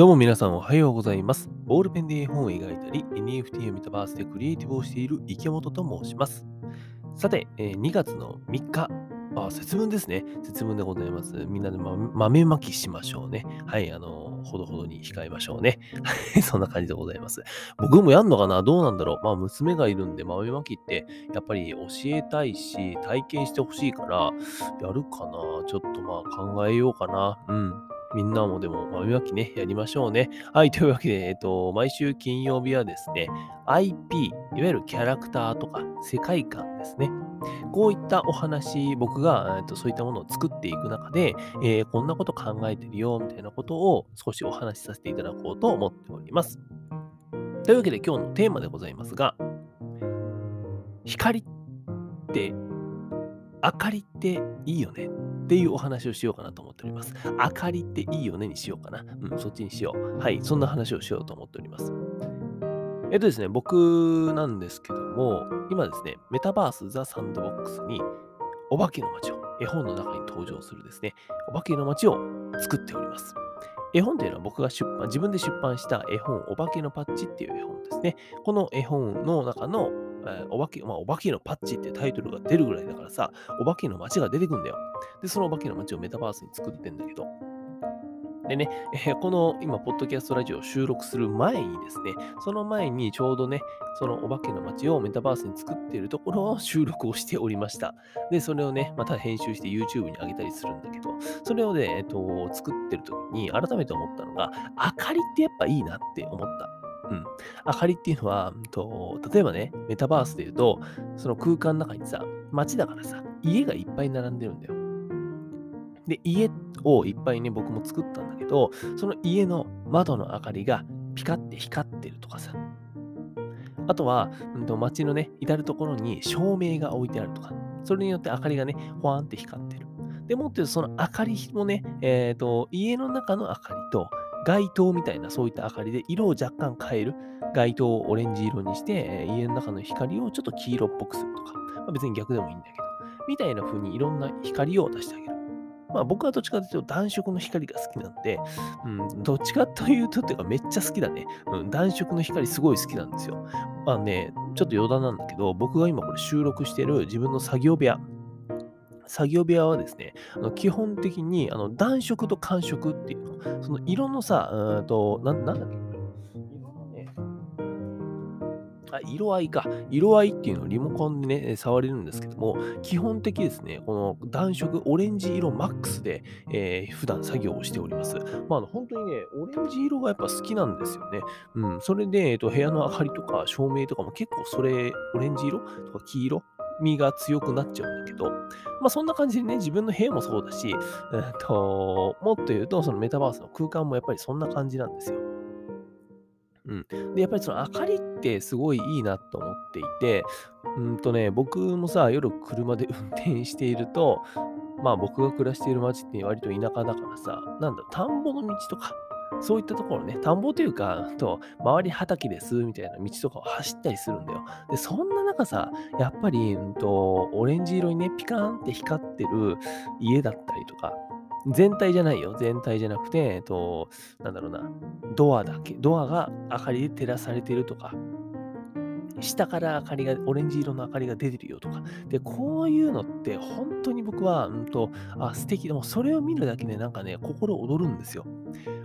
どうも皆さんおはようございます。ボールペンで絵本を描いたり、NFT やメタバースでクリエイティブをしている池本と申します。さて、えー2月の3日、あ、節分ですね。節分でございます。みんなで、ま、豆まきしましょうね。はい、あの、ほどほどに控えましょうね。そんな感じでございます。僕もやんのかな？どうなんだろう？まあ、娘がいるんで、豆まきって、やっぱり教えたいし、体験してほしいから、やるかな？ちょっとまあ考えようかな。うん。みんなもでも豆まきね、やりましょうね。はい、というわけで、えっと、毎週金曜日はですね、IP、いわゆるキャラクターとか世界観ですね。こういったお話、僕が、えっと、そういったものを作っていく中で、えーこんなこと考えてるよ、みたいなことを少しお話しさせていただこうと思っております。というわけで今日のテーマでございますが、光って、明かりっていいよねっていうお話をしようかなと思っております。明かりっていいよねにしようかな。うん、そっちにしよう。はい、そんな話をしようと思っております。えっとですね、僕なんですけども、今ですね、メタバースザ・サンドボックスに、お化けの街を、絵本の中に登場するですね、お化けの街を作っております。絵本というのは僕が出版、自分で出版した絵本、お化けのパッチっていう絵本ですね。この絵本の中の、えーお化け、まあ、お化けのパッチってタイトルが出るぐらいだからさ、お化けの街が出てくんだよ。で、そのお化けの街をメタバースに作ってんだけど、でね、え ーこの今、ポッドキャストラジオを収録する前にですね、その前にちょうどね、そのお化けの街をメタバースに作っているところを収録をしておりました。で、それをね、また編集して YouTube に上げたりするんだけど、それをね、えっと、作ってる時に改めて思ったのが、明かりってやっぱいいなって思った。うん。明かりっていうのは、うんと、例えばね、メタバースで言うと、その空間の中にさ、街だからさ、家がいっぱい並んでるんだよ。で、家をいっぱいね、僕も作ったんだけど、その家の窓の明かりがピカって光ってるとかさ。あとは、うんと街のね、至るところに照明が置いてあるとか。それによって明かりがね、ほわーんって光ってる。でもって言うとその明かりもね、えっ、と、家の中の明かりと、街灯みたいなそういった明かりで色を若干変える。街灯をオレンジ色にして、家の中の光をちょっと黄色っぽくするとか。まあ、別に逆でもいいんだけど。みたいな風にいろんな光を出してあげる。まあ僕はどっちかというと暖色の光が好きなんで、うん、どっちかというとっていうかめっちゃ好きだね。うん、暖色の光すごい好きなんですよ。まあね、ちょっと余談なんだけど、僕が今これ収録してる自分の作業部屋。作業部屋はですね、あの基本的にあの暖色と寒色っていうの、その色のさ、うんと、なんなんだっけ？色のね、あ、色合いか。色合いっていうのをリモコンでね、触れるんですけども、基本的ですね、この暖色、オレンジ色マックスで、えー普段作業をしております。まあ、あの本当にね、オレンジ色がやっぱ好きなんですよね。うん、それで、えっと、部屋の明かりとか照明とかも結構それ、オレンジ色とか黄色味が強くなっちゃうんだけど、まあそんな感じでね、自分の部屋もそうだし、えっと、もっと言うと、そのメタバースの空間もやっぱりそんな感じなんですよ。うん。で、やっぱりその明かりってすごいいいなと思っていて、うんとね、僕もさ、夜車で 運転していると、まあ僕が暮らしている街って割と田舎だからさ、なんだ、田んぼの道とか、そういったところね、田んぼというか、と、周り畑ですみたいな道とかを走ったりするんだよ。で、そんな中さ、やっぱり、うんと、オレンジ色にね、ピカーンって光ってる家だったりとか、全体じゃないよ。全体じゃなくて、えっと、なんだろうな、ドアだけ、ドアが明かりで照らされてるとか、下から明かりが、オレンジ色の明かりが出てるよとか。で、こういうのって本当に僕は、うんと、あ、素敵でもそれを見るだけでなんかね、心躍るんですよ。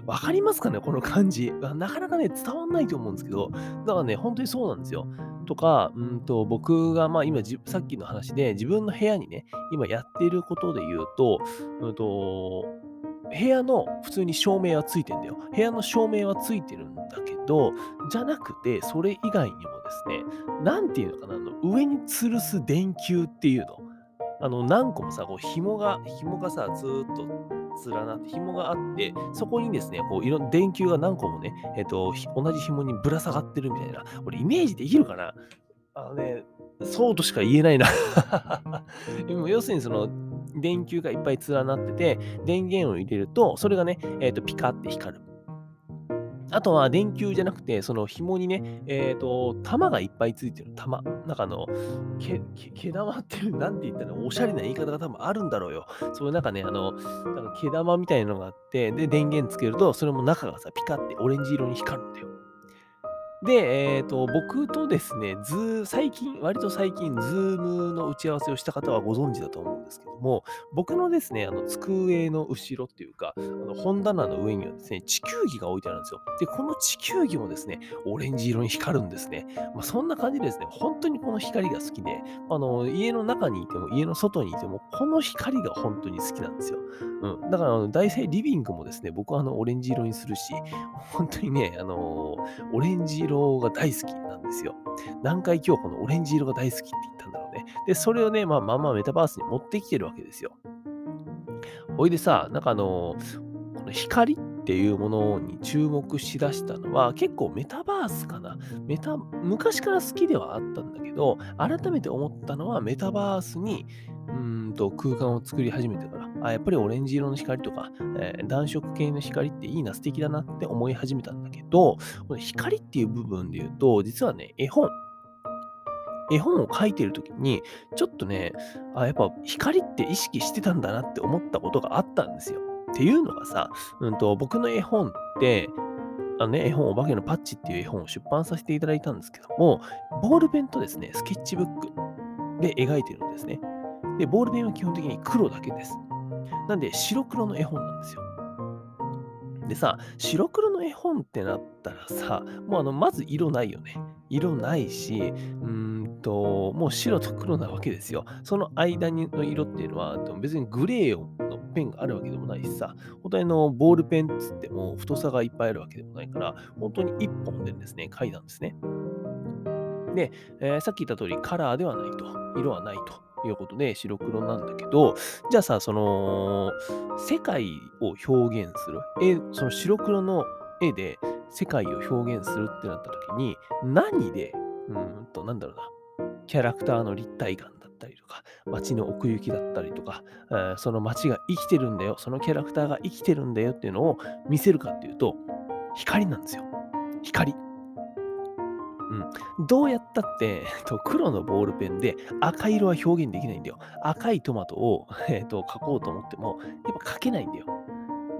わかりますかねこの感じ。なかなかね、伝わんないと思うんですけど、だからね、本当にそうなんですよ。とか、うんと、僕が、まあ今、さっきの話で自分の部屋にね、今やっていることで言うと、うんと、部屋の普通に照明はついてんだよ。部屋の照明はついてるんだけど、じゃなくて、それ以外にもですね、なんていうのかな、上に吊るす電球っていうの。あの、何個もさ、こう紐が、紐がさ、ずーっと連なって、紐があって、そこにですね、こう、いろんな電球が何個もね、えっ、と、同じ紐にぶら下がってるみたいな。俺、イメージできるかな？あのね、そうとしか言えないな。でも要するにその、電球がいっぱい連なってて、電源を入れると、それがね、えっ、と、ピカって光る。あとは電球じゃなくて、その紐にね、えっ、と、玉がいっぱいついてる玉。なんかあの、け、け毛玉っていう、なんて言ったら、おしゃれな言い方が多分あるんだろうよ。そういうなんかね、あの、なんか毛玉みたいなのがあって、で、電源つけると、それも中がさ、ピカってオレンジ色に光るんだよ。で、えっ、と、僕とですね、ズ最近、割と最近、ズームの打ち合わせをした方はご存知だと思うんですけども、僕のですね、あの、机の後ろっていうか、あの本棚の上にはですね、地球儀が置いてあるんですよ。で、この地球儀もですね、オレンジ色に光るんですね。まあ、そんな感じでですね、本当にこの光が好きで、あの、家の中にいても、家の外にいても、この光が本当に好きなんですよ。うん。だから、大体リビングもですね、僕はあの、オレンジ色にするし、本当にね、あのオレンジ色が大好きなんですよ。何回今日このオレンジ色が大好きって言ったんだろうね。で、それをね、まあ、まあまメタバースに持ってきてるわけですよ。ほいでさ、なんかあのこの光っていうものに注目しだしたのは結構メタバースかな。メタ、昔から好きではあったんだけど、改めて思ったのはメタバースにうんと空間を作り始めてか、あやっぱりオレンジ色の光とか、えー、暖色系の光っていいな、素敵だなって思い始めたんだけど、この光っていう部分で言うと、実はね、絵本。絵本を書いてるときに、ちょっとね、あ、やっぱ光って意識してたんだなって思ったことがあったんですよ。っていうのがさ、うんと、僕の絵本って、あのね、絵本、お化けのパッチっていう絵本を出版させていただいたんですけども、ボールペンとですね、スケッチブックで描いてるんですね。で、ボールペンは基本的に黒だけです。なんで、白黒の絵本なんですよ。でさ、白黒の絵本ってなったらさ、もうあの、まず色ないよね。色ないし、うーんと、もう白と黒なわけですよ。その間にの色っていうのは、別にグレーのペンがあるわけでもないしさ、本当にあのボールペンっつっても太さがいっぱいあるわけでもないから、本当に1本でですね、書いたんですね。で、えー、さっき言った通りカラーではないと、色はないと。いうことで白黒なんだけど、じゃあさ、その、世界を表現する、絵、その白黒の絵で世界を表現するってなった時に、何で、うんと、なんだろうな、キャラクターの立体感だったりとか、街の奥行きだったりとか、えー、その街が生きてるんだよ、そのキャラクターが生きてるんだよっていうのを見せるかっていうと、光なんですよ。光。うん。どうやったって、えっと黒のボールペンで赤色は表現できないんだよ。赤いトマトを、えー、と描こうと思っても、やっぱ描けないんだよ。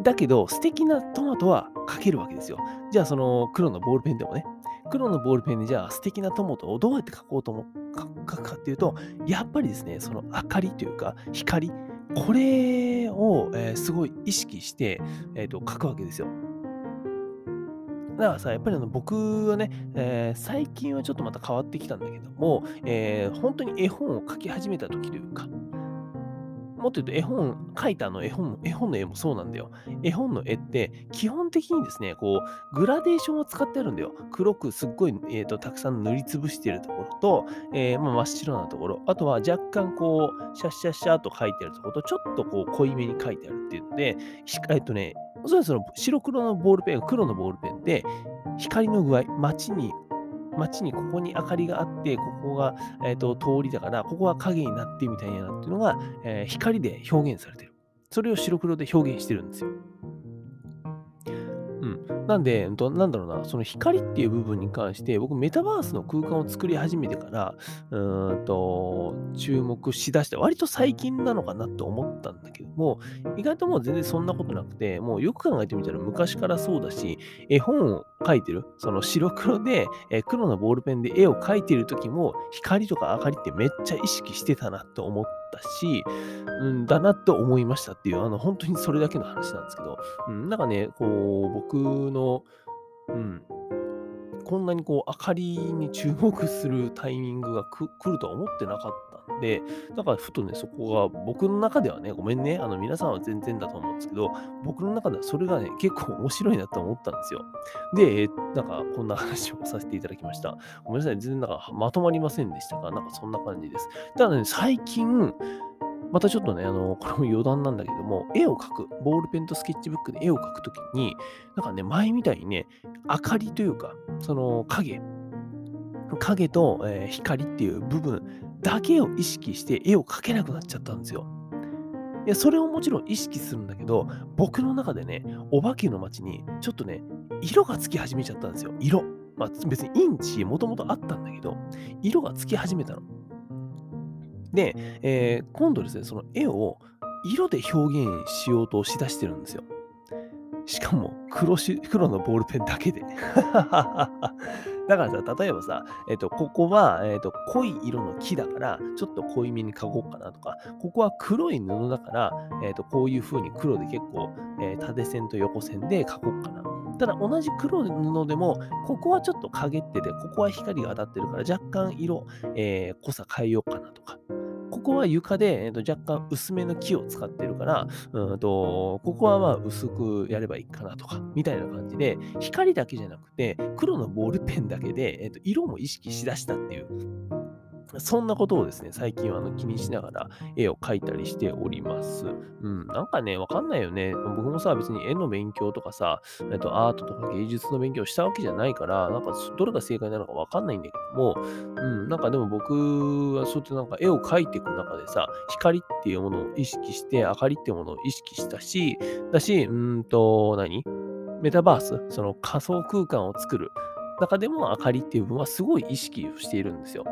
だけど、素敵なトマトは描けるわけですよ。じゃあ、その黒のボールペンでもね、黒のボールペンでじゃあ素敵なトマトをどうやって描こうと思描くかっていうと、やっぱりですね、その明かりというか、光、これを、えー、すごい意識して、えーと描くわけですよ。だからさ、やっぱりあの僕はね、えー、最近はちょっとまた変わってきたんだけども、えー、本当に絵本を描き始めた時というか、もっと言うと絵本、描いたあの絵本、絵本の絵もそうなんだよ。絵本の絵って基本的にですね、こう、グラデーションを使ってあるんだよ。黒くすっごい、えーと、たくさん塗りつぶしているところと、えー、まあ、真っ白なところ、あとは若干こう、シャッシャッシャーと描いてあるところと、ちょっとこう、濃いめに描いてあるっていうので、えっとね、それその白黒のボールペン、黒のボールペンで、光の具合、街に、街にここに明かりがあって、ここが、えーと、通りだから、ここは影になってみたいなっていうのが、えー、光で表現されてる。それを白黒で表現してるんですよ。うん。なんで、なんだろうな、その光っていう部分に関して、僕、メタバースの空間を作り始めてから、うーんと、注目しだして、割と最近なのかなって思ったんだけども、意外ともう全然そんなことなくて、もうよく考えてみたら昔からそうだし、絵本を描いてる、その白黒で、え黒のボールペンで絵を描いてる時も、光とか明かりってめっちゃ意識してたなと思ったし、うん、だなって思いましたっていう、あの、本当にそれだけの話なんですけど、うん、なんかね、こう、僕の、うん、こんなにこう、明かりに注目するタイミングが来るとは思ってなかったんで、だからふとね、そこが僕の中ではね、ごめんね、あの、皆さんは全然だと思うんですけど、僕の中ではそれがね、結構面白いなと思ったんですよ。で、なんか、こんな話をさせていただきました。ごめんなさい、全然なんかまとまりませんでしたが、なんかそんな感じです。ただね、最近、またちょっとね、あの、これも余談なんだけども、絵を描く、ボールペンとスケッチブックで絵を描くときに、なんかね、前みたいにね、明かりというか、その影、影と、えー、光っていう部分だけを意識して絵を描けなくなっちゃったんですよ。いや、それをもちろん意識するんだけど、僕の中でね、お化けの街に、ちょっとね、色がつき始めちゃったんですよ。色。まあ、別にインチもともとあったんだけど、色がつき始めたの。で、えー、今度ですね、その絵を色で表現しようとしだしてるんですよ。しかも黒し、黒のボールペンだけで。だからさ、例えばさ、えっ、ー、と、ここは、えっ、ー、と、濃い色の木だから、ちょっと濃いめに描こうかなとか、ここは黒い布だから、えっ、ー、と、こういう風に黒で結構、え縦線と横線で描こうかな。ただ、同じ黒い布でも、ここはちょっと陰ってて、ここは光が当たってるから、若干色、え濃さ変えようかなとか。ここは床で、えー、と若干薄めの木を使ってるから、うんとここはまあ薄くやればいいかなとか、みたいな感じで、光だけじゃなくて、黒のボールペンだけで、えー、と色も意識しだしたっていう。そんなことをですね、最近はあの気にしながら絵を描いたりしております。うん、なんかね、わかんないよね。僕もさ、別に絵の勉強とかさ、えっと、アートとか芸術の勉強したわけじゃないから、なんかどれが正解なのかわかんないんだけども、うん、なんかでも僕はそうやってなんか絵を描いていく中でさ、光っていうものを意識して、明かりっていうものを意識したし、だし、うんと、何？メタバース、その仮想空間を作る中でも明かりっていう部分はすごい意識をしているんですよ。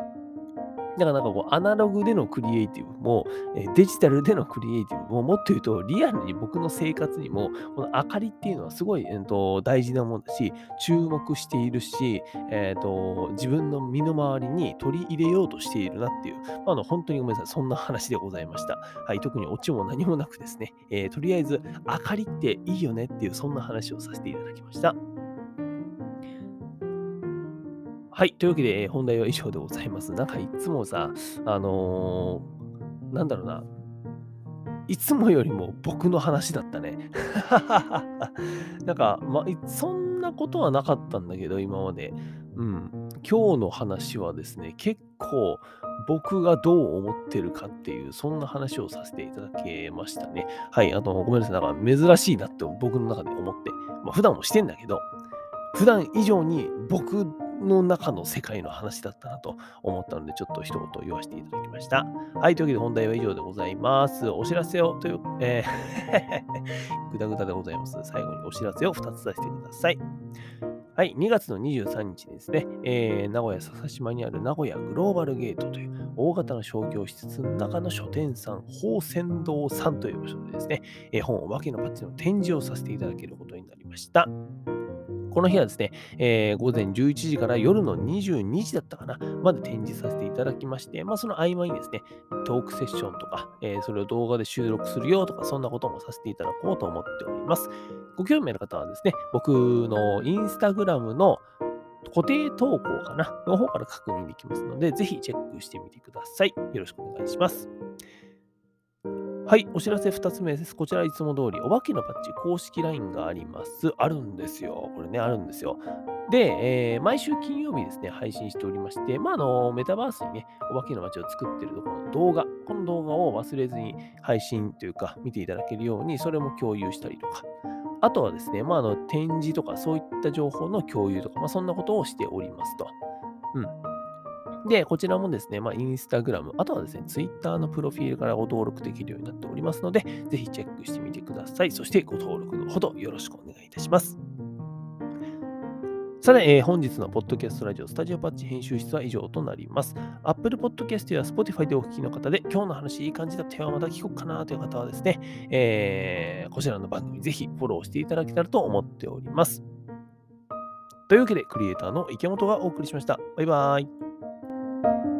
だからなんかこう、アナログでのクリエイティブも、デジタルでのクリエイティブも、もっと言うと、リアルに僕の生活にも、この明かりっていうのはすごい、えー、と大事なものだし、注目しているし、えーと、自分の身の回りに取り入れようとしているなっていう、あの本当にごめんなさい、そんな話でございました。はい、特にオチも何もなくですね、えー、とりあえず、明かりっていいよねっていう、そんな話をさせていただきました。はい。というわけで、本題は以上でございます。なんかいつもさ、あのー、なんだろうな。いつもよりも僕の話だったね。なんか、まそんなことはなかったんだけど、今まで。うん。今日の話はですね、結構僕がどう思ってるかっていう、そんな話をさせていただけましたね。はい。あの、ごめんなさい。なんか珍しいなって僕の中で思って。まあ、普段もしてんだけど、普段以上に僕の中の世界の話だったなと思ったので、ちょっと一言言わせていただきました。はい、というわけで本題は以上でございます。お知らせをという、えー ぐだぐだでございます。最後にお知らせを2つさせてください。はい、2月の23日ですね、えー、名古屋笹島にある名古屋グローバルゲートという大型の商業施設の中の書店さん、宝泉堂さんという場所でですね、えー、本お化けのパッチの展示をさせていただけることになりました。この日はですね、えー、午前11時から夜の22時だったかな、まで展示させていただきまして、まあ、その合間にですね、トークセッションとか、えー、それを動画で収録するよとか、そんなこともさせていただこうと思っております。ご興味ある方はですね、僕のインスタグラムの固定投稿かなの方から確認できますので、ぜひチェックしてみてください。よろしくお願いします。はい、お知らせ2つ目です。こちらいつも通り、お化けのパッチ公式 LINE があります。あるんですよ。これね、あるんですよ。で、えー、毎週金曜日ですね、配信しておりまして、まあ、あの、メタバースにね、お化けの街を作ってるところの動画、この動画を忘れずに配信というか、見ていただけるように、それも共有したりとか、あとはですね、まあ、あの、展示とか、そういった情報の共有とか、まあ、そんなことをしておりますと。うん。で、こちらもですね、まあ、インスタグラム、あとはですね、ツイッターのプロフィールからご登録できるようになっておりますので、ぜひチェックしてみてください。そしてご登録のほどよろしくお願いいたします。さて、えー、本日のポッドキャストラジオスタジオパッチ編集室は以上となります。Apple Podcast や Spotify でお聞きの方で、今日の話いい感じだったよ、また聞こうかなという方はですね、えー、こちらの番組ぜひフォローしていただけたらと思っております。というわけで、クリエイターの池本がお送りしました。バイバーイ。Thank you.